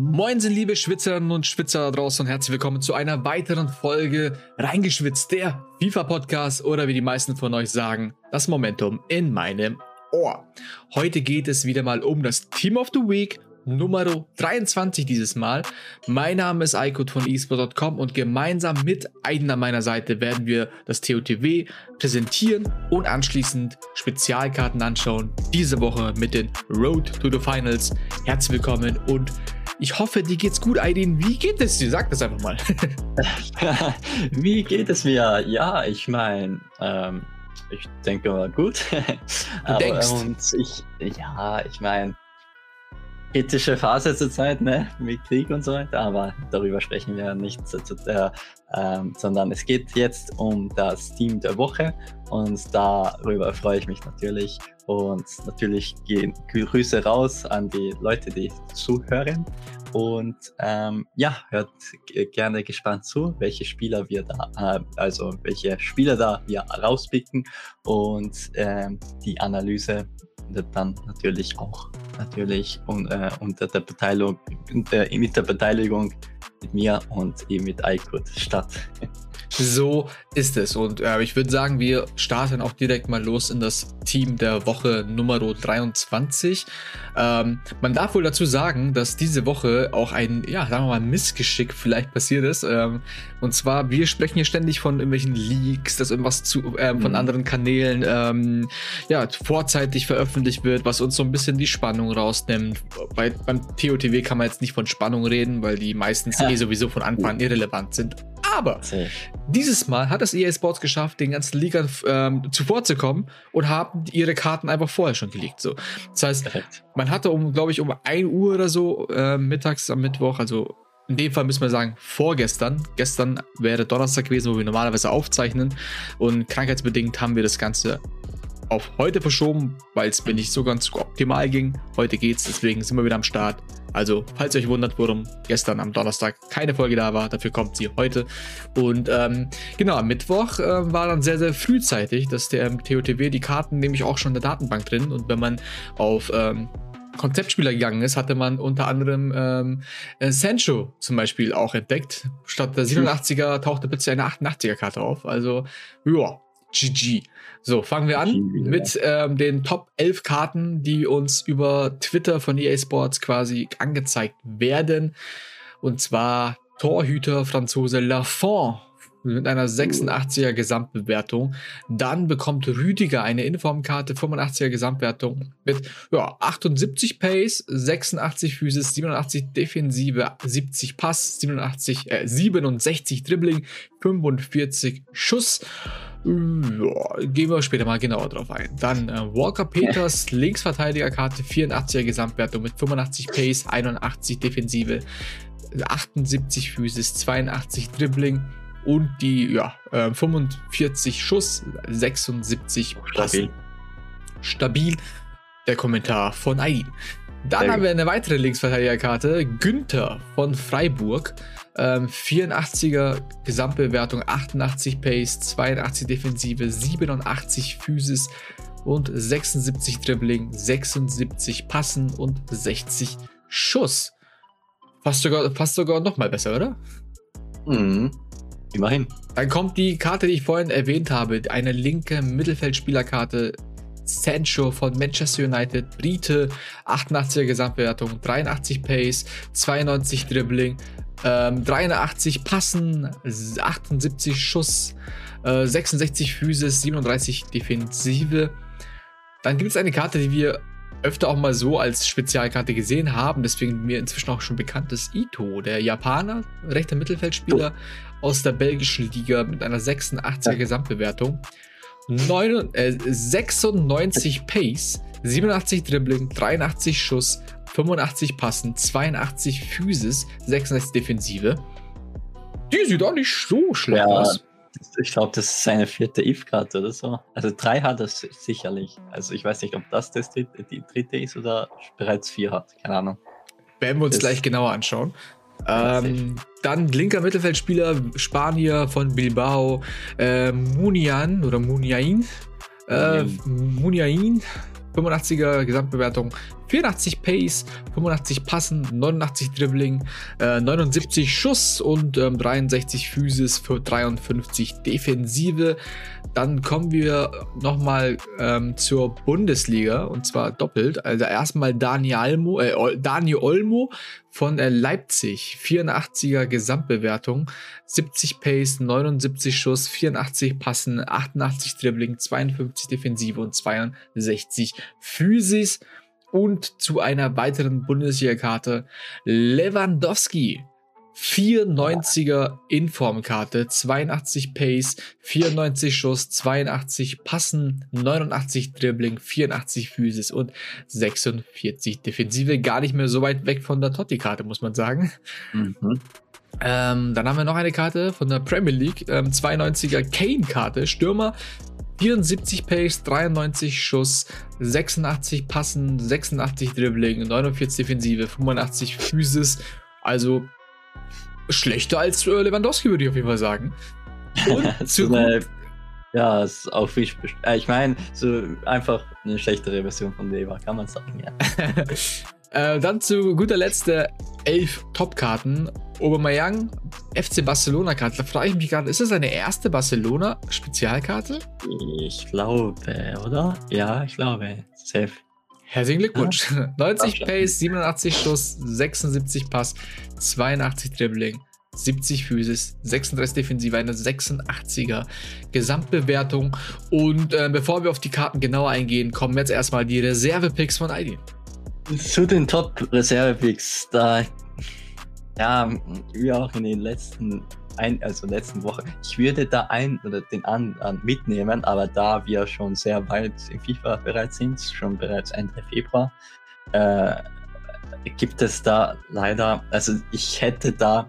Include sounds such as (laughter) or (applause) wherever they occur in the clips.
Moin sind liebe Schwitzerinnen und Schwitzer da draußen und herzlich willkommen zu einer weiteren Folge Reingeschwitzt, der FIFA-Podcast oder wie die meisten von euch sagen, das Momentum in meinem Ohr. Heute geht es wieder mal um das Team of the Week Nummer 23 dieses Mal. Mein Name ist Aykut von eSport.com und gemeinsam mit Aiden an meiner Seite werden wir das TOTW präsentieren und anschließend Spezialkarten anschauen. Diese Woche mit den Road to the Finals. Herzlich willkommen und ich hoffe, dir geht's gut, Aidin. Wie geht es dir? Sag das einfach mal. (laughs) Wie geht es mir? Ja, ich meine, ähm, ich denke mal gut. (laughs) Du denkst. und ich, ja, ich meine, kritische Phase zurzeit, ne, mit Krieg und so weiter, aber darüber sprechen wir nicht, äh, ähm, sondern es geht jetzt um das Team der Woche und darüber freue ich mich natürlich und natürlich gehen Grüße raus an die Leute, die zuhören und ähm, ja, hört gerne gespannt zu, welche Spieler wir da, äh, also welche Spieler da wir rauspicken und ähm, die Analyse dann natürlich auch natürlich un, äh, unter der Beteiligung, mit der Beteiligung mit mir und eben mit iCode statt. So ist es. Und äh, ich würde sagen, wir starten auch direkt mal los in das Team der Woche Nummer 23. Ähm, man darf wohl dazu sagen, dass diese Woche auch ein, ja, sagen wir mal, Missgeschick vielleicht passiert ist. Ähm, und zwar, wir sprechen hier ständig von irgendwelchen Leaks, dass irgendwas zu, ähm, von mhm. anderen Kanälen ähm, ja, vorzeitig veröffentlicht wird, was uns so ein bisschen die Spannung rausnimmt. Bei, beim TOTW kann man jetzt nicht von Spannung reden, weil die meistens eh sowieso von Anfang an irrelevant sind. Aber dieses Mal hat es EA Sports geschafft, den ganzen Ligern ähm, zuvorzukommen und haben ihre Karten einfach vorher schon gelegt. So. Das heißt, Perfekt. man hatte um, glaube ich, um 1 Uhr oder so äh, mittags am Mittwoch, also in dem Fall müssen wir sagen, vorgestern. Gestern wäre Donnerstag gewesen, wo wir normalerweise aufzeichnen. Und krankheitsbedingt haben wir das Ganze auf heute verschoben, weil es mir nicht so ganz optimal ging. Heute geht's, deswegen sind wir wieder am Start. Also, falls ihr euch wundert, warum gestern am Donnerstag keine Folge da war, dafür kommt sie heute. Und ähm, genau, am Mittwoch äh, war dann sehr, sehr frühzeitig, dass der TOTW die Karten nämlich auch schon in der Datenbank drin. Und wenn man auf ähm, Konzeptspieler gegangen ist, hatte man unter anderem ähm, äh, Sancho zum Beispiel auch entdeckt. Statt der 87er tauchte plötzlich eine 88er Karte auf. Also, ja, GG. So, fangen wir an mit ähm, den Top 11 Karten, die uns über Twitter von EA Sports quasi angezeigt werden. Und zwar Torhüter Franzose Lafont mit einer 86er Gesamtbewertung. Dann bekommt Rüdiger eine Informkarte, 85er Gesamtwertung mit ja, 78 Pace, 86 Physis, 87 Defensive, 70 Pass, 87, äh, 67 Dribbling, 45 Schuss. Ja, gehen wir später mal genauer drauf ein. Dann äh, Walker Peters, (laughs) Linksverteidigerkarte, 84er Gesamtwertung mit 85 Pace, 81 Defensive, 78 Physis, 82 Dribbling und die ja, äh, 45 Schuss, 76 Stabil. Stabil. Der Kommentar von Aidin. Dann haben wir eine weitere Linksverteidigerkarte, Günther von Freiburg. Ähm, 84er Gesamtbewertung, 88 Pace, 82 Defensive, 87 Physis und 76 Dribbling, 76 Passen und 60 Schuss. Fast sogar, fast sogar noch mal besser, oder? Mhm. Immerhin. Dann kommt die Karte, die ich vorhin erwähnt habe, eine linke Mittelfeldspielerkarte Sancho von Manchester United, Brite, 88er Gesamtbewertung, 83 Pace, 92 Dribbling, ähm, 83 Passen, 78 Schuss, äh, 66 Physis, 37 Defensive. Dann gibt es eine Karte, die wir öfter auch mal so als Spezialkarte gesehen haben, deswegen mir inzwischen auch schon bekannt ist Ito, der Japaner, rechter Mittelfeldspieler oh. aus der belgischen Liga mit einer 86er Gesamtbewertung. 9, äh, 96 Pace, 87 Dribbling, 83 Schuss, 85 Passen, 82 Physis, 66 Defensive. Die sieht auch nicht so schlecht ja, aus. Ich glaube, das ist seine vierte If-Karte oder so. Also drei hat er sicherlich. Also ich weiß nicht, ob das, das die, die dritte ist oder bereits vier hat. Keine Ahnung. Werden wir uns das gleich genauer anschauen. Ähm, dann linker Mittelfeldspieler, Spanier von Bilbao, äh, Munian oder Muniain. Äh, Muniain, 85er Gesamtbewertung, 84 Pace, 85 Passen, 89 Dribbling, äh, 79 Schuss und ähm, 63 Physis für 53 Defensive. Dann kommen wir nochmal ähm, zur Bundesliga und zwar doppelt. Also erstmal Dani, Almo, äh, Dani Olmo von äh, Leipzig, 84er Gesamtbewertung, 70 Pace, 79 Schuss, 84 Passen, 88 Dribbling, 52 Defensive und 62 Physis. Und zu einer weiteren Bundesliga-Karte Lewandowski, 490er Informkarte, 82 Pace, 94 Schuss, 82 Passen, 89 Dribbling, 84 Physis und 46 Defensive. Gar nicht mehr so weit weg von der Totti-Karte, muss man sagen. Mhm. Ähm, dann haben wir noch eine Karte von der Premier League, ähm, 92er Kane-Karte, Stürmer, 74 Pace, 93 Schuss, 86 Passen, 86 Dribbling, 49 Defensive, 85 Physis. Also schlechter als äh, Lewandowski, würde ich auf jeden Fall sagen. Und (laughs) zu eine, ja, ist auch viel. Äh, ich meine, so einfach eine schlechtere Version von Lever, kann man sagen, ja. (laughs) äh, dann zu guter Letzt der elf Top-Karten. Aubameyang, FC Barcelona-Karte. Da frage ich mich gerade, ist das eine erste Barcelona-Spezialkarte? Ich glaube, oder? Ja, ich glaube. Safe. Herzlichen Glückwunsch. Ja. (laughs) 90 Pace, 87 Schuss, 76 Pass, 82 Dribbling, 70 Physis, 36 Defensive, eine 86er Gesamtbewertung. Und äh, bevor wir auf die Karten genauer eingehen, kommen jetzt erstmal die Reserve-Picks von ID. Zu den Top-Reserve-Picks, da ja, wie auch in den letzten ein, also letzten Woche. Ich würde da ein oder den anderen mitnehmen, aber da wir schon sehr weit in FIFA bereit sind, schon bereits Ende Februar, äh, gibt es da leider, also ich hätte da,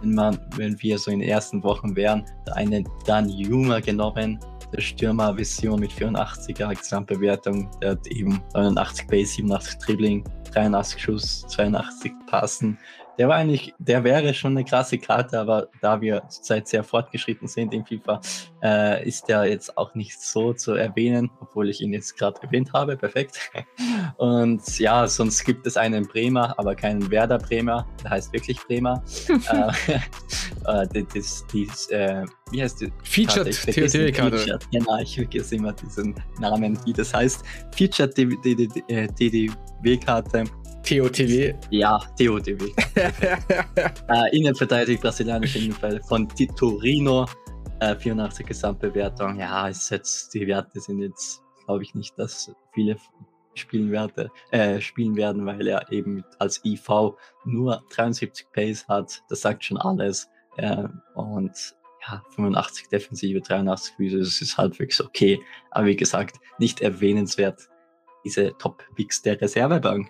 wenn, man, wenn wir so in den ersten Wochen wären, da einen Dan Juma genommen, der Stürmer-Vision mit 84er Gesamtbewertung, der hat eben 89 Base, 87 Dribbling, 83 Schuss, 82 Passen, der war eigentlich, der wäre schon eine krasse Karte, aber da wir zurzeit sehr fortgeschritten sind in FIFA, äh, ist der jetzt auch nicht so zu erwähnen, obwohl ich ihn jetzt gerade erwähnt habe. Perfekt. (laughs) Und ja, sonst gibt es einen Bremer, aber keinen Werder Bremer. Der heißt wirklich Bremer. (laughs) äh, (laughs) äh das, das, äh, wie heißt die? Featured TOTW-Karte. Genau, ich vergesse immer diesen Namen, wie das heißt. Featured DDW-Karte. TOTW. Ja, TOTW. (laughs) äh, Innenverteidigung brasilianische Innenfeld von Torino. Äh, 84 Gesamtbewertung. Ja, ist jetzt, die Werte sind jetzt, glaube ich, nicht, dass viele spielen, Werte, äh, spielen werden, weil er eben als IV nur 73 Pace hat. Das sagt schon alles. Äh, und ja, 85 Defensive, 83 Füße, das ist halbwegs okay. Aber wie gesagt, nicht erwähnenswert, diese Top-Picks der Reservebank.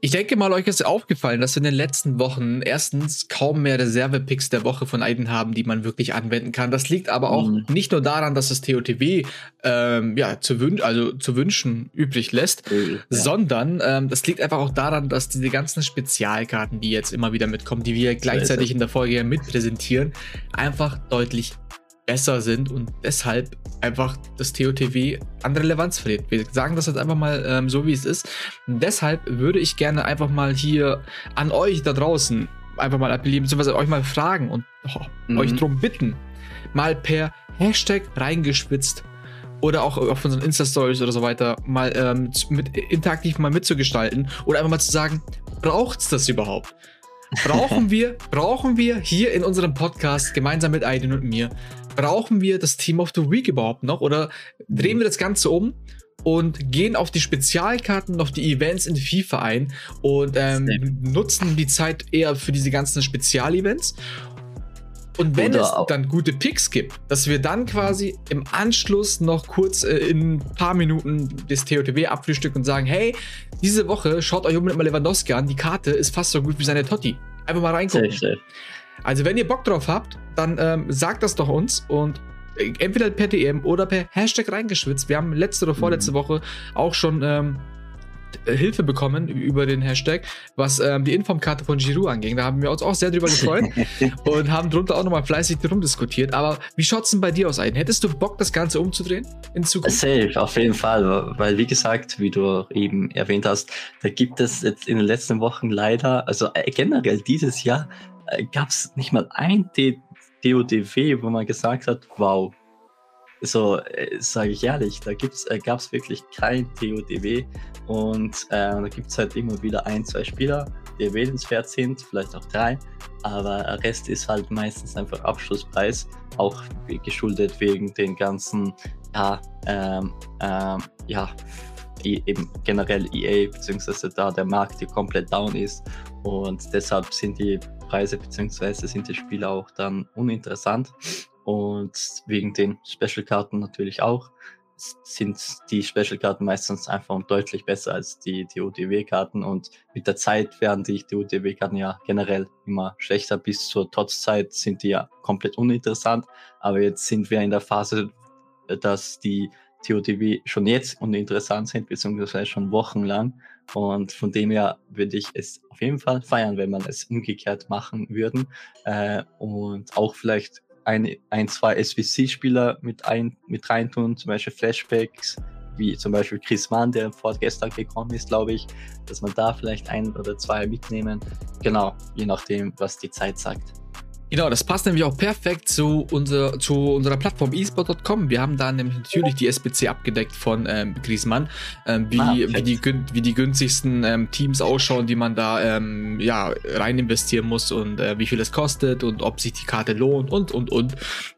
Ich denke mal, euch ist aufgefallen, dass wir in den letzten Wochen erstens kaum mehr Reserve-Picks der Woche von Aiden haben, die man wirklich anwenden kann. Das liegt aber auch mhm. nicht nur daran, dass das TOTW ähm, ja, zu, wün also zu wünschen übrig lässt, mhm, ja. sondern ähm, das liegt einfach auch daran, dass diese ganzen Spezialkarten, die jetzt immer wieder mitkommen, die wir gleichzeitig in der Folge mitpräsentieren, einfach deutlich besser sind und deshalb einfach das TOTW an Relevanz verliert. Wir sagen das jetzt einfach mal ähm, so, wie es ist. Und deshalb würde ich gerne einfach mal hier an euch da draußen einfach mal appellieren, beziehungsweise euch mal fragen und oh, mhm. euch darum bitten, mal per Hashtag reingespitzt oder auch auf unseren Insta-Stories oder so weiter mal ähm, mit, interaktiv mal mitzugestalten oder einfach mal zu sagen, braucht es das überhaupt? Brauchen (laughs) wir, brauchen wir hier in unserem Podcast gemeinsam mit Aiden und mir, brauchen wir das Team of the Week überhaupt noch? Oder drehen wir das Ganze um und gehen auf die Spezialkarten, auf die Events in FIFA ein und ähm, nutzen die Zeit eher für diese ganzen Spezialevents? Und wenn Oder es dann gute Picks gibt, dass wir dann quasi im Anschluss noch kurz äh, in ein paar Minuten das TOTW abfrühstücken und sagen, hey, diese Woche schaut euch unbedingt mal Lewandowski an, die Karte ist fast so gut wie seine Totti. Einfach mal reingucken. Safe, safe. Also wenn ihr Bock drauf habt, dann ähm, sagt das doch uns und äh, entweder per DM oder per Hashtag reingeschwitzt. Wir haben letzte oder vorletzte mhm. Woche auch schon ähm, Hilfe bekommen über den Hashtag, was ähm, die Informkarte von Giroud anging. Da haben wir uns auch sehr drüber gefreut (laughs) und haben drunter auch nochmal fleißig rumdiskutiert. Aber wie schaut es denn bei dir aus ein? Hättest du Bock, das Ganze umzudrehen in Zukunft? Safe, auf jeden Fall. Weil, wie gesagt, wie du eben erwähnt hast, da gibt es jetzt in den letzten Wochen leider, also äh, generell dieses Jahr, äh, gab es nicht mal ein DODW, wo man gesagt hat, wow, so äh, sage ich ehrlich, da äh, gab es wirklich kein TODW und äh, da gibt es halt immer wieder ein, zwei Spieler, die erwähnenswert sind, vielleicht auch drei, aber der Rest ist halt meistens einfach Abschlusspreis, auch geschuldet wegen den ganzen, ja, ähm, ähm, ja, eben generell EA, beziehungsweise da der Markt hier komplett down ist und deshalb sind die Preise beziehungsweise sind die Spiele auch dann uninteressant und wegen den Special-Karten natürlich auch sind die Special-Karten meistens einfach deutlich besser als die, die ODW-Karten und mit der Zeit werden die, die ODW-Karten ja generell immer schlechter. Bis zur TOTS-Zeit sind die ja komplett uninteressant, aber jetzt sind wir in der Phase, dass die TOTW schon jetzt uninteressant sind, beziehungsweise schon wochenlang. Und von dem her würde ich es auf jeden Fall feiern, wenn man es umgekehrt machen würden. Äh, und auch vielleicht ein, ein zwei SVC-Spieler mit, ein, mit reintun, zum Beispiel Flashbacks, wie zum Beispiel Chris Mann, der vorgestern gekommen ist, glaube ich, dass man da vielleicht ein oder zwei mitnehmen. Genau, je nachdem, was die Zeit sagt. Genau, das passt nämlich auch perfekt zu, unser, zu unserer Plattform esport.com. Wir haben da nämlich natürlich die SBC abgedeckt von ähm, Griezmann, ähm, wie, ah, wie, die, wie die günstigsten ähm, Teams ausschauen, die man da ähm, ja, rein investieren muss und äh, wie viel es kostet und ob sich die Karte lohnt und, und, und.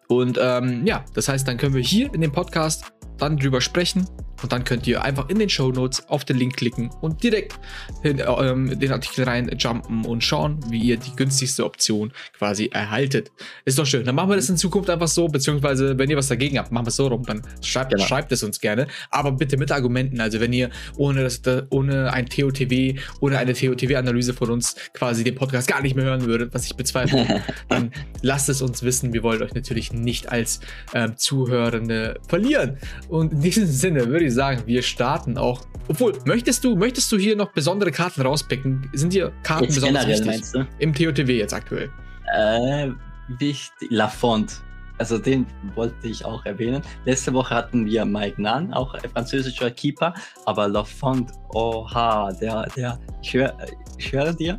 Und ähm, ja, das heißt, dann können wir hier in dem Podcast dann drüber sprechen und dann könnt ihr einfach in den Show Notes auf den Link klicken und direkt in ähm, den Artikel rein jumpen und schauen, wie ihr die günstigste Option quasi erhaltet. Ist doch schön. Dann machen wir das in Zukunft einfach so, beziehungsweise wenn ihr was dagegen habt, machen wir es so rum, dann schreibt, genau. schreibt es uns gerne. Aber bitte mit Argumenten. Also wenn ihr ohne, das, ohne ein TOTW, ohne eine TOTW-Analyse von uns quasi den Podcast gar nicht mehr hören würdet, was ich bezweifle, (laughs) dann lasst es uns wissen. Wir wollen euch natürlich nicht als ähm, Zuhörende verlieren. Und in diesem Sinne würde ich sagen, wir starten auch. Obwohl, möchtest du, möchtest du hier noch besondere Karten rauspicken? Sind dir Karten jetzt besonders generell, wichtig? Meinst du? Im TOTW jetzt aktuell. Äh, wichtig. Lafont. Also den wollte ich auch erwähnen. Letzte Woche hatten wir Mike Nan, auch ein französischer Keeper, aber Lafont, oha, der, der, ich, hör, ich höre dir,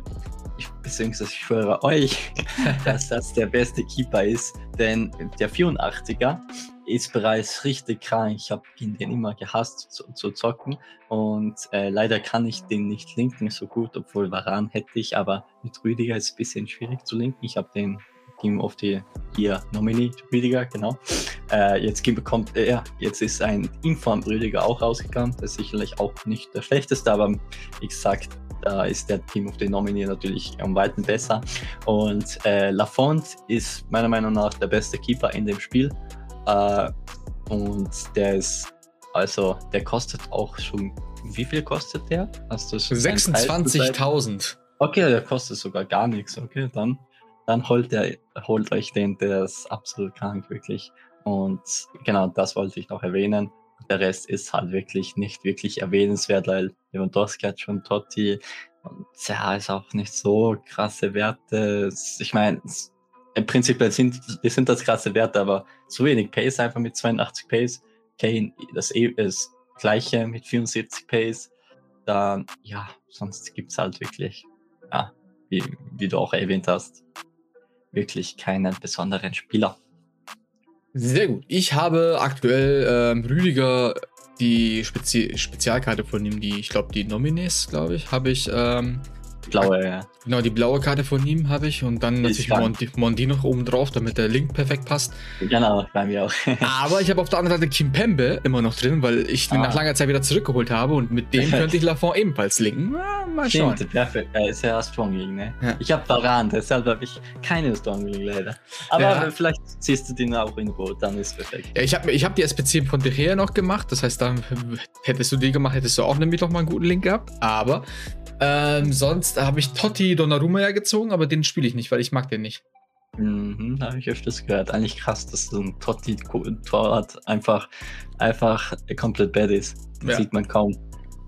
ich, beziehungsweise ich schwöre euch, (laughs) dass das der beste Keeper ist, denn der 84er ist bereits richtig krank. Ich habe ihn den immer gehasst zu, zu zocken und äh, leider kann ich den nicht linken so gut, obwohl Varan hätte ich, aber mit Rüdiger ist es ein bisschen schwierig zu linken. Ich habe den Team of the Year Nominee Rüdiger, genau. Äh, jetzt bekommt er, jetzt ist ein Inform Rüdiger auch rausgegangen. Das ist sicherlich auch nicht der schlechteste, aber wie gesagt, da ist der Team of the Nominee natürlich am weiten besser. Und äh, Lafont ist meiner Meinung nach der beste Keeper in dem Spiel. Äh, und der ist, also der kostet auch schon, wie viel kostet der? Hast du 26.000. Okay, der kostet sogar gar nichts. Okay, dann, dann holt, der, holt euch den, der ist absolut krank, wirklich. Und genau das wollte ich noch erwähnen. Der Rest ist halt wirklich nicht wirklich erwähnenswert, weil Lewandowski hat schon Totti. Und ja, ist auch nicht so krasse Werte. Ich meine, im Prinzip sind, sind das krasse Werte, aber zu wenig Pace einfach mit 82 Pace. Kane das, e, das gleiche mit 74 Pace. Dann, ja, sonst gibt es halt wirklich, ja, wie, wie du auch erwähnt hast, wirklich keinen besonderen Spieler. Sehr gut. Ich habe aktuell ähm, Rüdiger die Spezi Spezialkarte von ihm, die, ich glaube, die Nomines, glaube ich, habe ich ähm, Blaue, ja. Genau, die blaue Karte von ihm habe ich und dann natürlich Mondi, Mondi noch oben drauf, damit der Link perfekt passt. Genau, bei mir auch. (laughs) Aber ich habe auf der anderen Seite Kim Pembe immer noch drin, weil ich ah. ihn nach langer Zeit wieder zurückgeholt habe und mit dem könnte ich Lafont ebenfalls linken. Ja, mal schauen. Stimmt, perfekt. Er ist ja Strong League, ne? Ja. Ich habe Varan, deshalb habe ich keine Strong League leider. Aber ja. vielleicht ziehst du den auch in Rot, dann ist perfekt. Ich habe ich hab die SPC von De Gea noch gemacht, das heißt, dann hättest du die gemacht, hättest du auch nämlich noch mal einen guten Link gehabt. Aber ähm, sonst habe ich Totti Donnarumma ja gezogen, aber den spiele ich nicht, weil ich mag den nicht. Mhm, habe ich öfters gehört. Eigentlich krass, dass so ein Totti-Torwart einfach, einfach komplett bad ist. Das ja. sieht man kaum.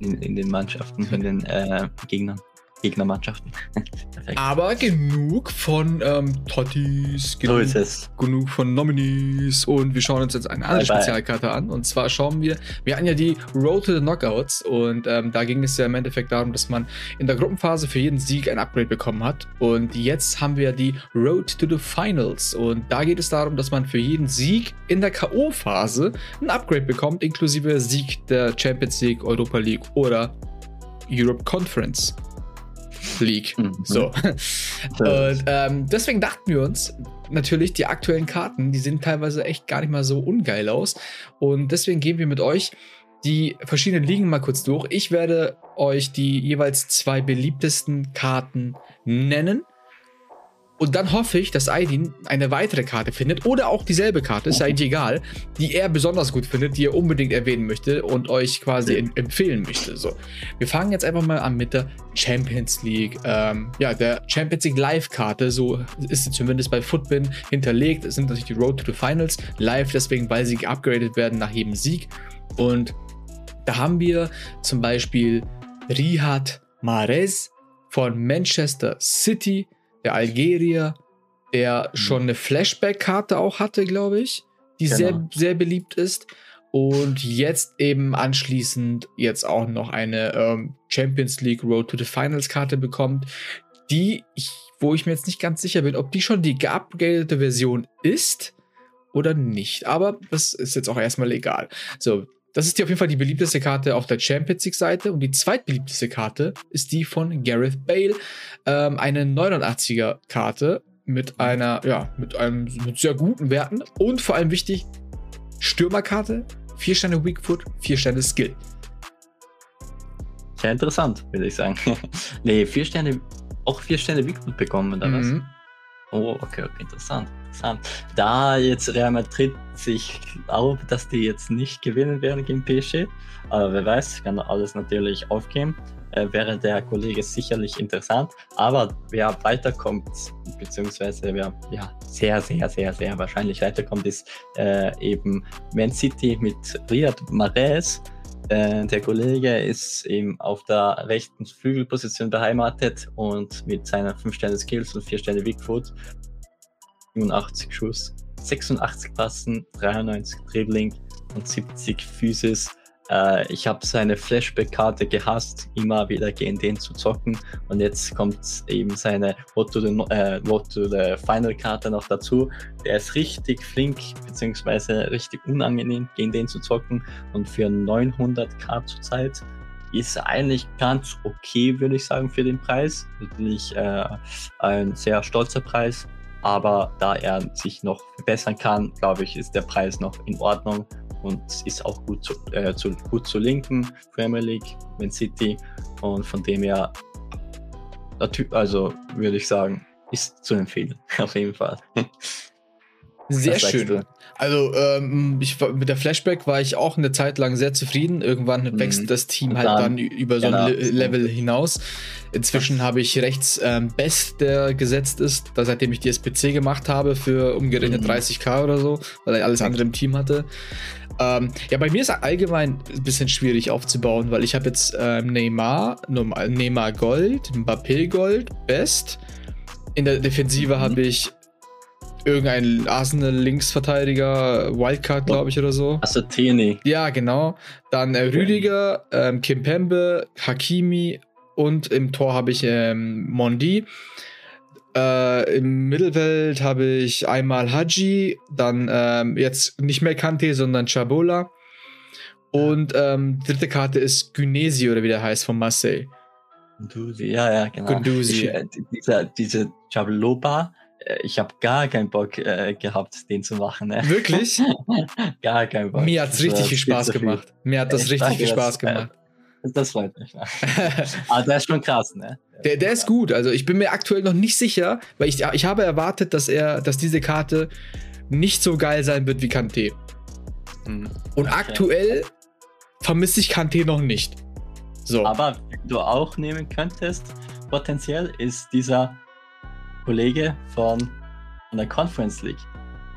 in, in den Mannschaften, in den äh, Gegnern. Gegnermannschaften. (laughs) Aber genug von ähm, Tottis, So genug, es. genug von Nominees und wir schauen uns jetzt eine andere Bye, bye. Spezialkarte an. Und zwar schauen wir, wir hatten ja die Road to the Knockouts und ähm, da ging es ja im Endeffekt darum, dass man in der Gruppenphase für jeden Sieg ein Upgrade bekommen hat. Und jetzt haben wir die Road to the Finals und da geht es darum, dass man für jeden Sieg in der K.O.-Phase ein Upgrade bekommt, inklusive Sieg der Champions League, Europa League oder Europe Conference League. Mhm. So. (laughs) Und ähm, deswegen dachten wir uns, natürlich, die aktuellen Karten, die sehen teilweise echt gar nicht mal so ungeil aus. Und deswegen gehen wir mit euch die verschiedenen Ligen mal kurz durch. Ich werde euch die jeweils zwei beliebtesten Karten nennen. Und dann hoffe ich, dass Aidin eine weitere Karte findet oder auch dieselbe Karte, ist eigentlich egal, die er besonders gut findet, die er unbedingt erwähnen möchte und euch quasi em- empfehlen möchte. So, wir fangen jetzt einfach mal an mit der Champions League. Ähm, ja, der Champions League Live-Karte, so ist sie zumindest bei Footbin hinterlegt. Es sind natürlich die Road to the Finals live, deswegen, weil sie geupgradet werden nach jedem Sieg. Und da haben wir zum Beispiel Riyad Mahrez von Manchester City, der Algerier, der schon eine Flashback-Karte auch hatte, glaube ich, die Genau. sehr, sehr beliebt ist. Und jetzt eben anschließend jetzt auch noch eine ähm, Champions League Road to the Finals Karte bekommt, die, ich, wo ich mir jetzt nicht ganz sicher bin, ob die schon die geupgradete Version ist oder nicht. Aber das ist jetzt auch erstmal egal. So, das ist die auf jeden Fall die beliebteste Karte auf der Champions League Seite und die zweitbeliebteste Karte ist die von Gareth Bale, ähm, eine 89er Karte mit einer, ja, mit einem mit sehr guten Werten und vor allem wichtig, Stürmerkarte, 4 Sterne Weakfoot, 4 Sterne Skill. Sehr interessant, würde ich sagen. (laughs) nee, vier Sterne, auch vier Sterne Bigfoot bekommen, oder was? Mhm. Oh, okay, okay, interessant, interessant. Da jetzt Real Madrid sich glaube, dass die jetzt nicht gewinnen werden gegen PSG, aber wer weiß, kann alles natürlich aufgehen. Äh, wäre der Kollege sicherlich interessant, aber wer weiterkommt, beziehungsweise wer ja sehr, sehr, sehr, sehr wahrscheinlich weiterkommt, ist äh, eben Man City mit Riyad Mahrez. Äh, der Kollege ist eben auf der rechten Flügelposition beheimatet und mit seiner 5 Sterne Skills und 4 Sterne Bigfoot 87 Schuss, 86 Passen, 93 Dribbling und 70 Physis. Äh, ich habe seine Flashback-Karte gehasst, immer wieder gegen den zu zocken. Und jetzt kommt eben seine What to the, äh, What to the Final-Karte noch dazu. Der ist richtig flink, beziehungsweise richtig unangenehm, gegen den zu zocken. Und für 900k zurzeit ist eigentlich ganz okay, würde ich sagen, für den Preis. Natürlich äh, ein sehr stolzer Preis. Aber da er sich noch verbessern kann, glaube ich, ist der Preis noch in Ordnung und ist auch gut zu, äh, zu, gut zu linken. Premier League, Man City und von dem her, also würde ich sagen, ist zu empfehlen, (laughs) auf jeden Fall. (laughs) Sehr schön. Also ähm, ich, mit der Flashback war ich auch eine Zeit lang sehr zufrieden. Irgendwann Mhm. wächst das Team halt dann, über so genau. ein Le Level hinaus. Inzwischen habe ich rechts ähm, Best, der gesetzt ist, da, seitdem ich die SPC gemacht habe für umgerechnet Mhm. 30k oder so, weil er alles andere im Team hatte. Ähm, ja, bei mir ist allgemein ein bisschen schwierig aufzubauen, weil ich habe jetzt ähm, Neymar, Neymar Gold, Mbappé Gold, Best. In der Defensive Mhm. habe ich irgendeinen Arsenal-Linksverteidiger, Wildcard, glaube ich, oder so. Tierney, Ja, genau. Dann äh, Rüdiger, ähm, Kimpembe, Hakimi und im Tor habe ich ähm, Mondi. Äh, Im Mittelfeld habe ich einmal Haji, dann ähm, jetzt nicht mehr Kante, sondern Chabola. Und ähm, dritte Karte ist Günesi oder wie der heißt von Marseille. Gunduzi, ja, ja, genau. Gunduzi. Ich, äh, dieser, diese Jabloba, äh, ich habe gar keinen Bock äh, gehabt, den zu machen. Ne? Wirklich? (laughs) gar keinen Bock. Mir hat's Das richtig viel Spaß viel. gemacht. Mir hat das Ich richtig viel das, Spaß äh, gemacht. Das freut mich. Ne? Aber der ist schon krass, ne? Der, der ist gut. Also ich bin mir aktuell noch nicht sicher, weil ich, ich habe erwartet, dass er, dass diese Karte nicht so geil sein wird wie Kante. Mhm. Und Okay. aktuell vermisse ich Kante noch nicht. So. Aber du auch nehmen könntest, potenziell, ist dieser Kollege von, von der Conference League,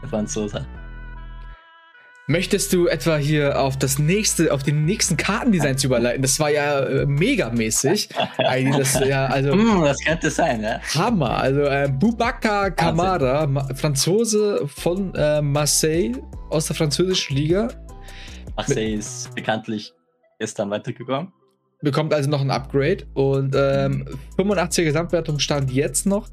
der Franzose. Möchtest du etwa hier auf das nächste, auf den nächsten Kartendesigns überleiten? Das war ja äh, megamäßig. (laughs) das, ja, also, mm, das könnte sein, ja. Hammer. Also äh, Boubacar Kamara, Franzose von äh, Marseille aus der französischen Liga. Marseille Mit, ist bekanntlich gestern weitergegangen. Bekommt also noch ein Upgrade und ähm, 85er Gesamtwertung stand jetzt noch.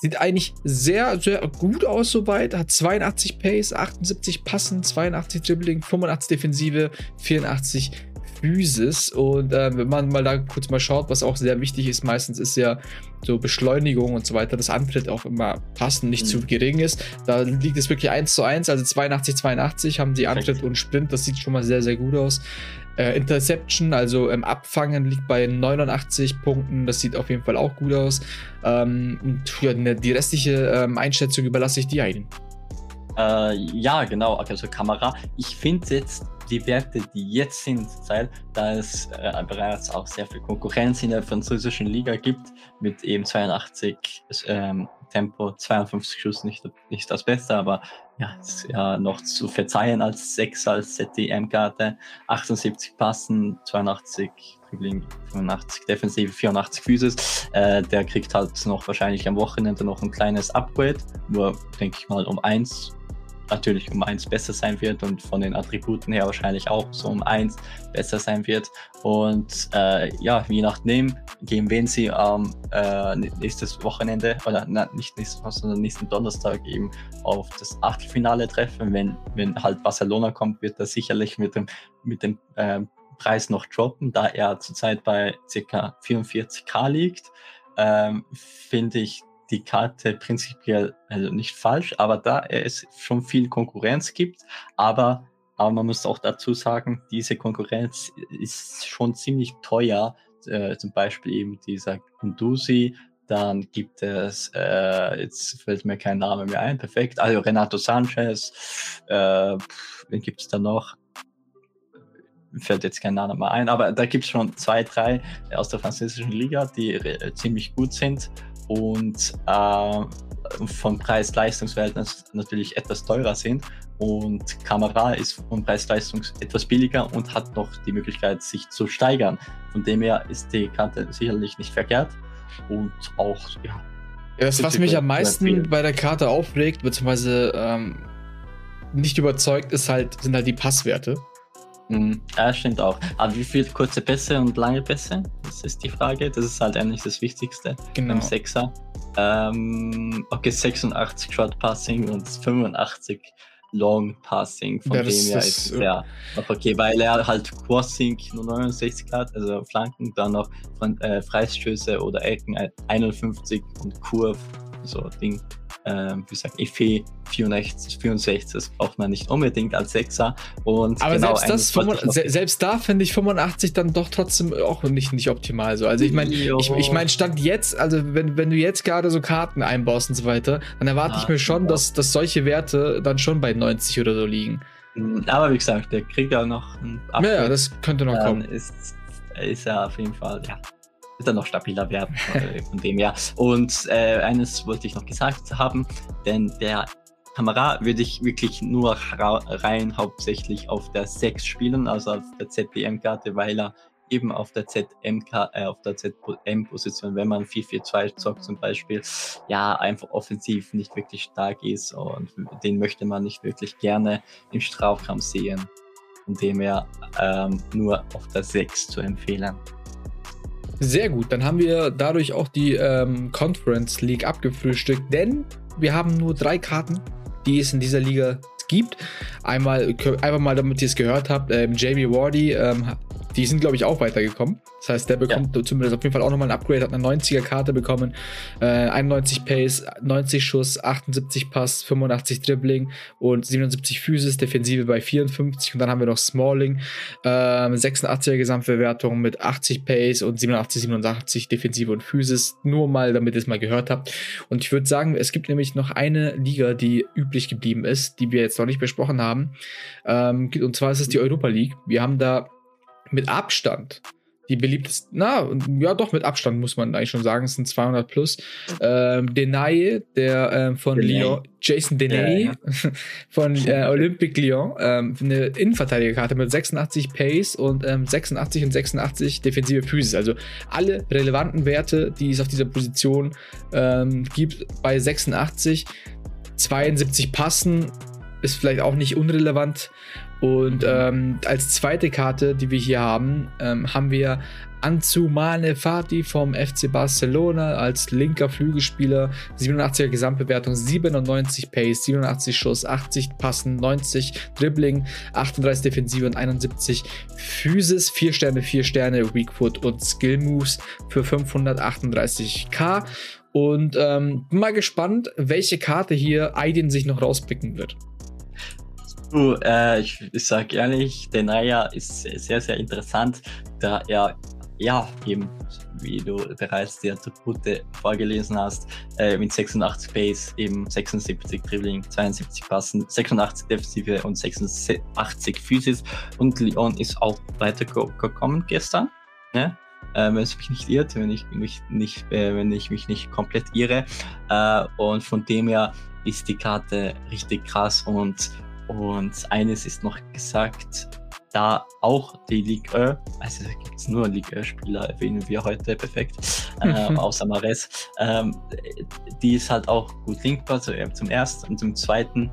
Sieht eigentlich sehr, sehr gut aus soweit. Hat 82 Pace, 78 Passen, 82 Dribbling, 85 Defensive, 84 Physis. Und äh, wenn man mal da kurz mal schaut, was auch sehr wichtig ist, meistens ist ja so Beschleunigung und so weiter, das Antritt auch immer passend nicht mhm. zu gering ist. Da liegt es wirklich 1 zu 1, also 82, 82 haben die Antritt und Sprint. Das sieht schon mal sehr, sehr gut aus. Äh, Interception, also im Abfangen, liegt bei 89 Punkten. Das sieht auf jeden Fall auch gut aus. Ähm, und ja, ne, die restliche ähm, Einschätzung überlasse ich dir ein. Äh, ja, genau. Also Kamera. Ich finde jetzt die Werte, die jetzt sind, weil da es äh, bereits auch sehr viel Konkurrenz in der französischen Liga gibt, mit eben 82 ähm, Tempo, 52 Schuss, nicht, nicht das Beste, aber ja, ist ja noch zu verzeihen als 6 als ZDM-Karte, 78 Passen, 82 Dribbling, 85 Defensive, 84 Physis. Äh, der kriegt halt noch wahrscheinlich am Wochenende noch ein kleines Upgrade, wo denke ich mal um 1 natürlich um eins besser sein wird und von den Attributen her wahrscheinlich auch so um eins besser sein wird. Und äh, ja, je nachdem, gegen wen sie am äh, nächstes Wochenende oder na, nicht nächstes Wochenende, sondern nächsten Donnerstag eben auf das Achtelfinale treffen. Wenn, wenn halt Barcelona kommt, wird er sicherlich mit dem, mit dem äh, Preis noch droppen, da er zurzeit bei ca. 44k liegt. Ähm, finde ich die Karte prinzipiell also nicht falsch, aber da es schon viel Konkurrenz gibt, aber, aber man muss auch dazu sagen, diese Konkurrenz ist schon ziemlich teuer. Äh, zum Beispiel eben dieser Kundusi, dann gibt es, äh, jetzt fällt mir kein Name mehr ein, perfekt, also Renato Sanchez, äh, wen gibt es da noch? fällt jetzt kein Name mehr ein, aber da gibt es schon zwei, drei aus der französischen Liga, die ziemlich gut sind und äh, vom Preis-Leistungs-Verhältnis natürlich etwas teurer sind. Und Kamera ist vom Preis-Leistung etwas billiger und hat noch die Möglichkeit, sich zu steigern. Von dem her ist die Karte sicherlich nicht verkehrt und auch, ja. ja das, was mich am meisten bei der Karte aufregt, beziehungsweise ähm, nicht überzeugt, ist halt, sind halt die Passwerte. Mhm. Ja, stimmt auch. Aber wie viele kurze Pässe und lange Pässe? Das ist die Frage. Das ist halt eigentlich das Wichtigste genau. beim Sechser. Ähm, okay, 86 Short Passing und 85 Long Passing. Von ja, dem her ist es ja okay, weil er halt Crossing nur 69 hat, also Flanken, dann noch von, äh, Freistöße oder Ecken 51 und Kurve, so Ding ähm, wie gesagt, EFE 64, 64, das braucht man nicht unbedingt als Sechser. Und Aber genau selbst, das, se selbst da finde ich 85 dann doch trotzdem auch nicht, nicht optimal so. Also ich meine, ich, ich meine, Stand jetzt, also wenn, wenn du jetzt gerade so Karten einbaust und so weiter, dann erwarte ah, ich mir schon, dass, dass solche Werte dann schon bei 90 oder so liegen. Hm, aber wie gesagt, der kriegt ja noch ein Upgrade. Ja, ja, das könnte noch kommen. Ist, ist ja auf jeden Fall, ja, dann noch stabiler werden äh, von dem her. Und äh, eines wollte ich noch gesagt haben, denn der Kamera würde ich wirklich nur rein hauptsächlich auf der 6 spielen, also auf der ZPM-Karte, weil er eben auf der ZM, äh, auf der ZM-Position, wenn man 4-4-2 zockt zum Beispiel, ja, einfach offensiv nicht wirklich stark ist und den möchte man nicht wirklich gerne im Strafraum sehen. Von dem her ähm, nur auf der 6 zu empfehlen. Sehr gut, dann haben wir dadurch auch die ähm, Conference League abgefrühstückt, denn wir haben nur drei Karten, die es in dieser Liga gibt. Einmal, einfach mal, damit ihr es gehört habt, ähm, Jamie Wardy ähm, die sind, glaube ich, auch weitergekommen. Das heißt, der bekommt ja. zumindest auf jeden Fall auch nochmal ein Upgrade, hat eine 90er-Karte bekommen, äh, 91 Pace, 90 Schuss, 78 Pass, 85 Dribbling und 77 Physis, Defensive bei 54. Und dann haben wir noch Smalling, äh, 86er Gesamtbewertung mit 80 Pace und 87, 87 Defensive und Physis. Nur mal, damit ihr es mal gehört habt. Und ich würde sagen, es gibt nämlich noch eine Liga, die üblich geblieben ist, die wir jetzt noch nicht besprochen haben. Ähm, und zwar ist es die Europa League. Wir haben da mit Abstand die beliebtesten, na, ja, doch, mit Abstand muss man eigentlich schon sagen, es sind 200 plus. Ähm, Denay, der ähm, von Denay. Lyon, Jason Denay ja, ja. (laughs) von äh, Olympique Lyon, ähm, eine Innenverteidigerkarte mit 86 Pace und ähm, 86 und 86 defensive Physis. Also alle relevanten Werte, die es auf dieser Position ähm, gibt, bei 86. 72 passen, ist vielleicht auch nicht unrelevant. Und ähm, als zweite Karte, die wir hier haben, ähm, haben wir Anzumane Fati vom FC Barcelona als linker Flügelspieler. 87er Gesamtbewertung, 97 Pace, 87 Schuss, 80 Passen, 90 Dribbling, 38 Defensive und 71 Physis. 4 Sterne, 4 Sterne, Weakfoot und Skill Moves für 538k. Und ähm, mal gespannt, welche Karte hier Aidin sich noch rauspicken wird. Du, äh, ich, ich sag ehrlich, der Naya ist sehr, sehr interessant, da er ja, eben, wie du bereits die Attribute vorgelesen hast, äh, mit 86 Pace, eben 76 Dribbling, 72 Passen, 86 Defensive und 86 Physis. Und Leon ist auch weitergekommen gestern. Ne? Äh, wenn es mich nicht irrt, wenn ich mich nicht, äh, wenn ich mich nicht komplett irre. Äh, und von dem her ist die Karte richtig krass und und eines ist noch gesagt, da auch die Ligue 1, also da gibt es nur Ligue 1-Spieler, erwähnen wir heute perfekt, (laughs) äh, außer Mares, ähm, die ist halt auch gut linkbar, so, zum ersten und zum zweiten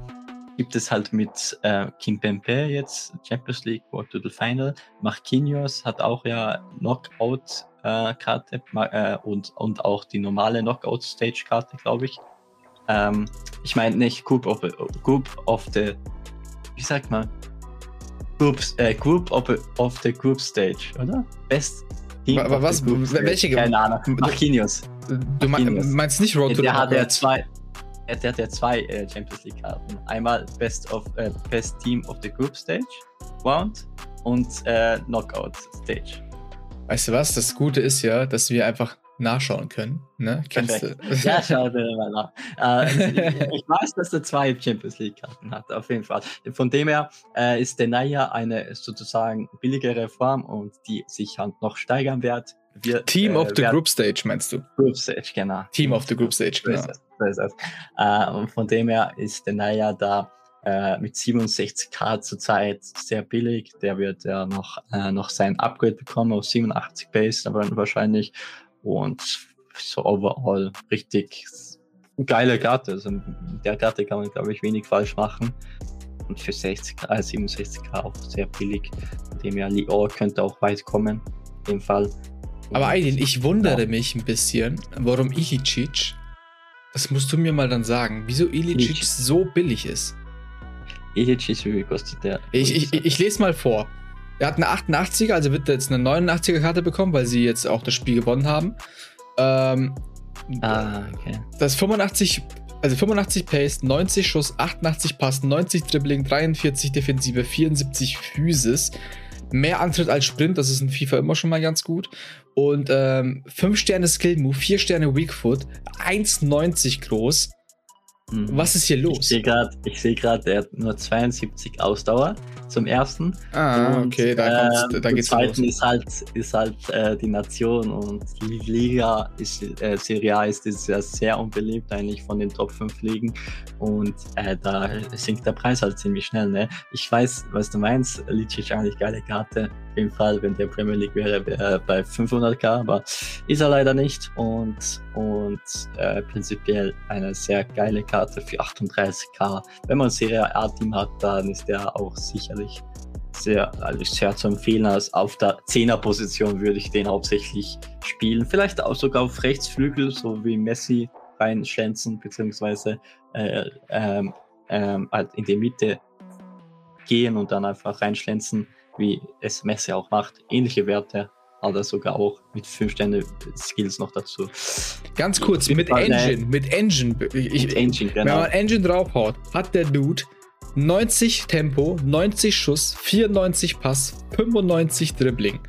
gibt es halt mit äh, Kim Pempe jetzt Champions League Quarter to Final. Marquinhos hat auch ja Knockout-Karte äh, äh, und, und auch die normale Knockout-Stage-Karte, glaube ich. Ähm, ich meine nicht Group of, Group of the wie sagt man? Groups, äh, Group of, of the Group Stage, oder? Best Team Aber was? Welche? Keine Ahnung. Marquinhos. Du Marquinhos. meinst nicht Road to der hat ja zwei. Der hat ja zwei äh, Champions League Karten. Einmal Best of äh, Best Team of the Group Stage Round und äh, Knockout Stage. Weißt du was? Das Gute ist ja, dass wir einfach nachschauen können. Ne? Kennst du? Ja, (laughs) schau dir mal nach. Äh, ich weiß, dass er zwei Champions League-Karten hat, auf jeden Fall. Von dem her äh, ist Denaya eine sozusagen billigere Form und die sich halt noch steigern wird. wird Team äh, of the Group Stage, meinst du? Group Stage, genau. Team of the Group Stage, genau. So ist. Äh, und von dem her ist Denaya da äh, mit 67k zurzeit sehr billig. Der wird ja noch, äh, noch sein Upgrade bekommen auf 87 Base, aber wahrscheinlich und so overall richtig geile Karte. Also mit der Karte kann man, glaube ich, wenig falsch machen. Und für 60k, äh, 67k auch sehr billig. Dem ja Lior könnte auch weit kommen. In dem Fall. Aber Aydin, ich wundere ja. mich ein bisschen, warum Ilicic, das musst du mir mal dann sagen, wieso Ilicic so billig ist. Ilicic, wie kostet der? Ich, ich, ich lese mal vor. Er hat eine 88er, also wird er jetzt eine 89er Karte bekommen, weil sie jetzt auch das Spiel gewonnen haben. Ähm, ah, okay. Das ist 85, also 85 Pace, 90 Schuss, 88 Pass, 90 Dribbling, 43 Defensive, 74 Physis. Mehr Antritt als Sprint, das ist in FIFA immer schon mal ganz gut. Und ähm, 5 Sterne Skill Move, 4 Sterne Weakfoot, 1,90 groß. Mhm. Was ist hier los? Ich sehe gerade, seh er hat nur 72 Ausdauer zum ersten. Ah, und, okay, da, ähm, da geht's zweiten los. ist halt, ist halt äh, die Nation und die Liga ist, äh, Serie A ist, ist ja sehr unbeliebt eigentlich von den Top 5 Ligen und äh, da sinkt der Preis halt ziemlich schnell. Ne? Ich weiß, was du meinst, Licic eigentlich geile Karte, jeden Fall, wenn der Premier League wäre, wäre er bei 500k, aber ist er leider nicht und, und äh, prinzipiell eine sehr geile Karte für 38k. Wenn man Serie A-Team hat, dann ist der auch sicherlich sehr, also sehr zu empfehlen. Also auf der 10er-Position würde ich den hauptsächlich spielen. Vielleicht auch sogar auf Rechtsflügel, so wie Messi reinschlänzen, beziehungsweise äh, ähm, ähm, halt in die Mitte gehen und dann einfach reinschlänzen wie es Messi auch macht. Ähnliche Werte hat er sogar auch mit 5 Sterne Skills noch dazu. Ganz kurz, mit Engine, mit Engine, ich, mit Engine, genau. Wenn man Engine draufhaut, hat der Dude 90 Tempo, 90 Schuss, 94 Pass, 95 Dribbling.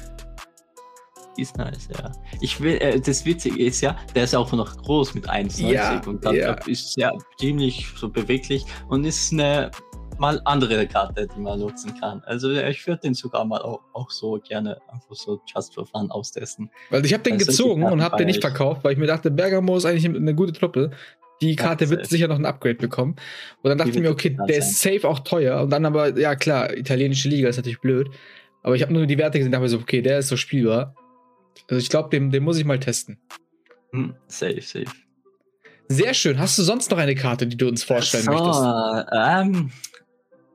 Ist nice, ja. Ich will, äh, das Witzige ist ja, der ist auch noch groß mit 1,90 ja, und dann ja. ist ja ziemlich so beweglich und ist eine mal andere Karte, die man nutzen kann. Also ich würde den sogar mal auch, auch, so gerne einfach so just for fun austesten. Weil ich habe den also gezogen und habe den nicht verkauft, weil ich mir dachte, Bergamo ist eigentlich eine gute Truppe. Die Karte ja, wird sicher noch ein Upgrade bekommen. Und dann dachte ich mir, okay, der ist safe auch teuer. Und dann aber, ja klar, italienische Liga ist natürlich blöd. Aber ich habe nur die Werte gesehen und dachte mir so, okay, der ist so spielbar. Also ich glaube, den, den muss ich mal testen. Hm, safe, safe. Sehr schön. Hast du sonst noch eine Karte, die du uns vorstellen so, möchtest? Ähm,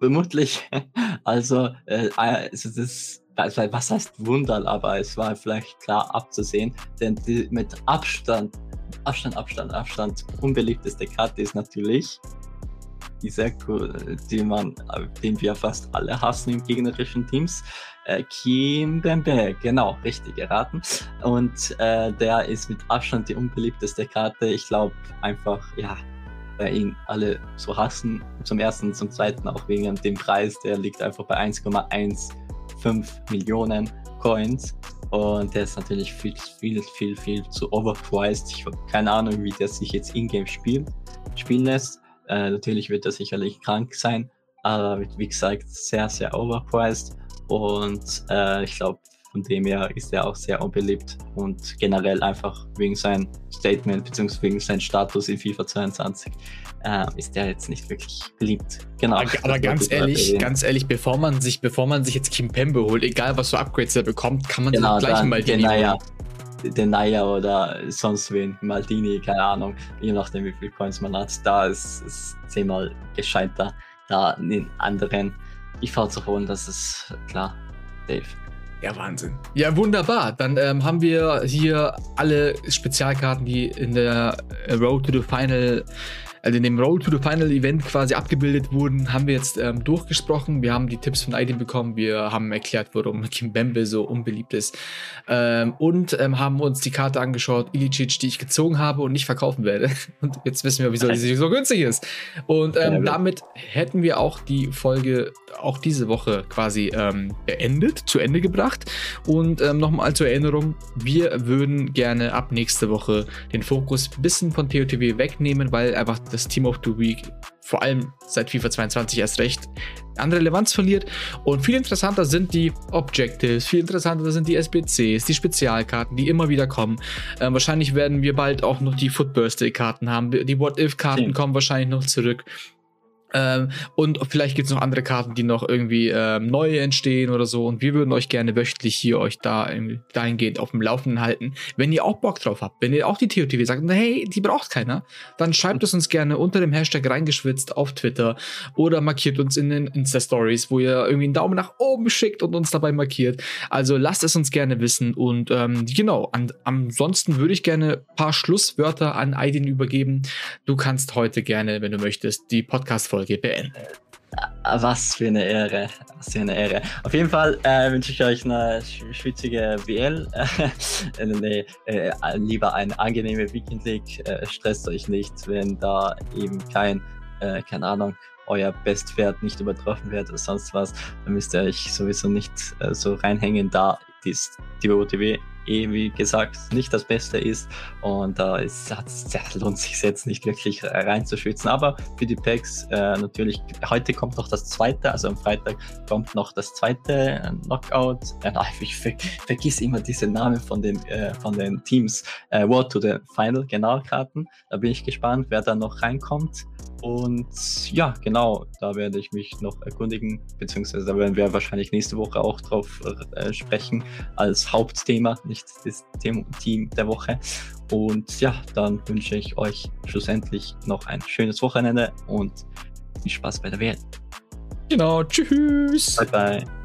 vermutlich. (laughs) Also, äh, also das, was heißt Wunder, aber es war vielleicht klar abzusehen, denn die mit Abstand, Abstand, Abstand, Abstand unbeliebteste Karte ist natürlich diese, die man, den wir fast alle hassen in gegnerischen Teams. Äh, Kim Bembe, genau, richtig geraten. Und äh, der ist mit Abstand die unbeliebteste Karte. Ich glaube einfach, ja, ihn alle so hassen. Zum ersten, zum zweiten auch wegen dem Preis. Der liegt einfach bei 1,15 Millionen Coins. Und der ist natürlich viel, viel, viel, viel zu overpriced. Ich habe keine Ahnung, wie der sich jetzt in-game spielt, spielen lässt. Äh, natürlich wird er sicherlich krank sein, aber wie gesagt, sehr, sehr overpriced. Und äh, ich glaube, von dem her ist er auch sehr unbeliebt und generell einfach wegen seinem Statement bzw. wegen seinem Status in FIFA 22 äh, ist er jetzt nicht wirklich beliebt. Genau. Aber, aber ganz ehrlich, ganz ehrlich, bevor man sich, bevor man sich jetzt Kim Pembe holt, egal was für Upgrades er bekommt, kann man genau, sich gleich mal den Naya, den Naya oder sonst wen, Maldini, keine Ahnung, je nachdem wie viele Coins man hat, da ist es zehnmal gescheiter, da den anderen IV zu holen, das ist klar, Dave. Ja, Wahnsinn. Ja, wunderbar. Dann ähm, haben wir hier alle Spezialkarten, die in der Road to the Final also in dem Roll to the Final Event quasi abgebildet wurden, haben wir jetzt ähm, durchgesprochen. Wir haben die Tipps von Aiden bekommen. Wir haben erklärt, warum Kim Bembe so unbeliebt ist. Ähm, und ähm, haben uns die Karte angeschaut, Ilicic, die ich gezogen habe und nicht verkaufen werde. (laughs) Und jetzt wissen wir, wieso sie so günstig ist. Und ähm, damit hätten wir auch die Folge auch diese Woche quasi ähm, beendet, zu Ende gebracht. Und ähm, nochmal zur Erinnerung, wir würden gerne ab nächste Woche den Fokus ein bisschen von TOTW wegnehmen, weil einfach das Team of the Week vor allem seit FIFA 22 erst recht an Relevanz verliert. Und viel interessanter sind die Objectives, viel interessanter sind die SBCs, die Spezialkarten, die immer wieder kommen. Ähm, wahrscheinlich werden wir bald auch noch die Foot Birthday-Karten haben. Die What-If-Karten kommen wahrscheinlich noch zurück. Ähm, und vielleicht gibt es noch andere Karten, die noch irgendwie ähm, neu entstehen oder so. Und wir würden euch gerne wöchentlich hier euch da dahingehend auf dem Laufenden halten. Wenn ihr auch Bock drauf habt, wenn ihr auch die TOTW sagt, hey, die braucht keiner, dann schreibt es uns gerne unter dem Hashtag reingeschwitzt auf Twitter oder markiert uns in den Insta-Stories, wo ihr irgendwie einen Daumen nach oben schickt und uns dabei markiert. Also lasst es uns gerne wissen. Und ähm, genau, an, ansonsten würde ich gerne ein paar Schlusswörter an Aidin übergeben. Du kannst heute gerne, wenn du möchtest, die Podcast-Folge Folge beenden. Ah, was für eine Ehre. Was für eine Ehre. Auf jeden Fall äh, wünsche ich euch eine schwitzige WL. (laughs) äh, nee, äh, lieber eine angenehme Weekend League. Äh, stresst euch nicht, wenn da eben kein, äh, keine Ahnung, euer Bestwert nicht übertroffen wird oder sonst was. Dann müsst ihr euch sowieso nicht äh, so reinhängen, da ist die OTW eh, wie gesagt, nicht das Beste ist. Und da äh, ist, ja, lohnt sich jetzt nicht wirklich reinzuschwitzen. Aber für die Packs äh, natürlich, heute kommt noch das zweite, also am Freitag kommt noch das zweite Knockout. Äh, (laughs) ich ver vergiss immer diese Namen von den, äh, von den Teams. Äh, World to the Final, genau, Karten. Da bin ich gespannt, wer da noch reinkommt. Und ja, genau, da werde ich mich noch erkundigen, beziehungsweise da werden wir wahrscheinlich nächste Woche auch drauf äh, sprechen als Hauptthema, nicht das Team der Woche. Und ja, dann wünsche ich euch schlussendlich noch ein schönes Wochenende und viel Spaß bei der Welt. Genau, tschüss. Bye bye.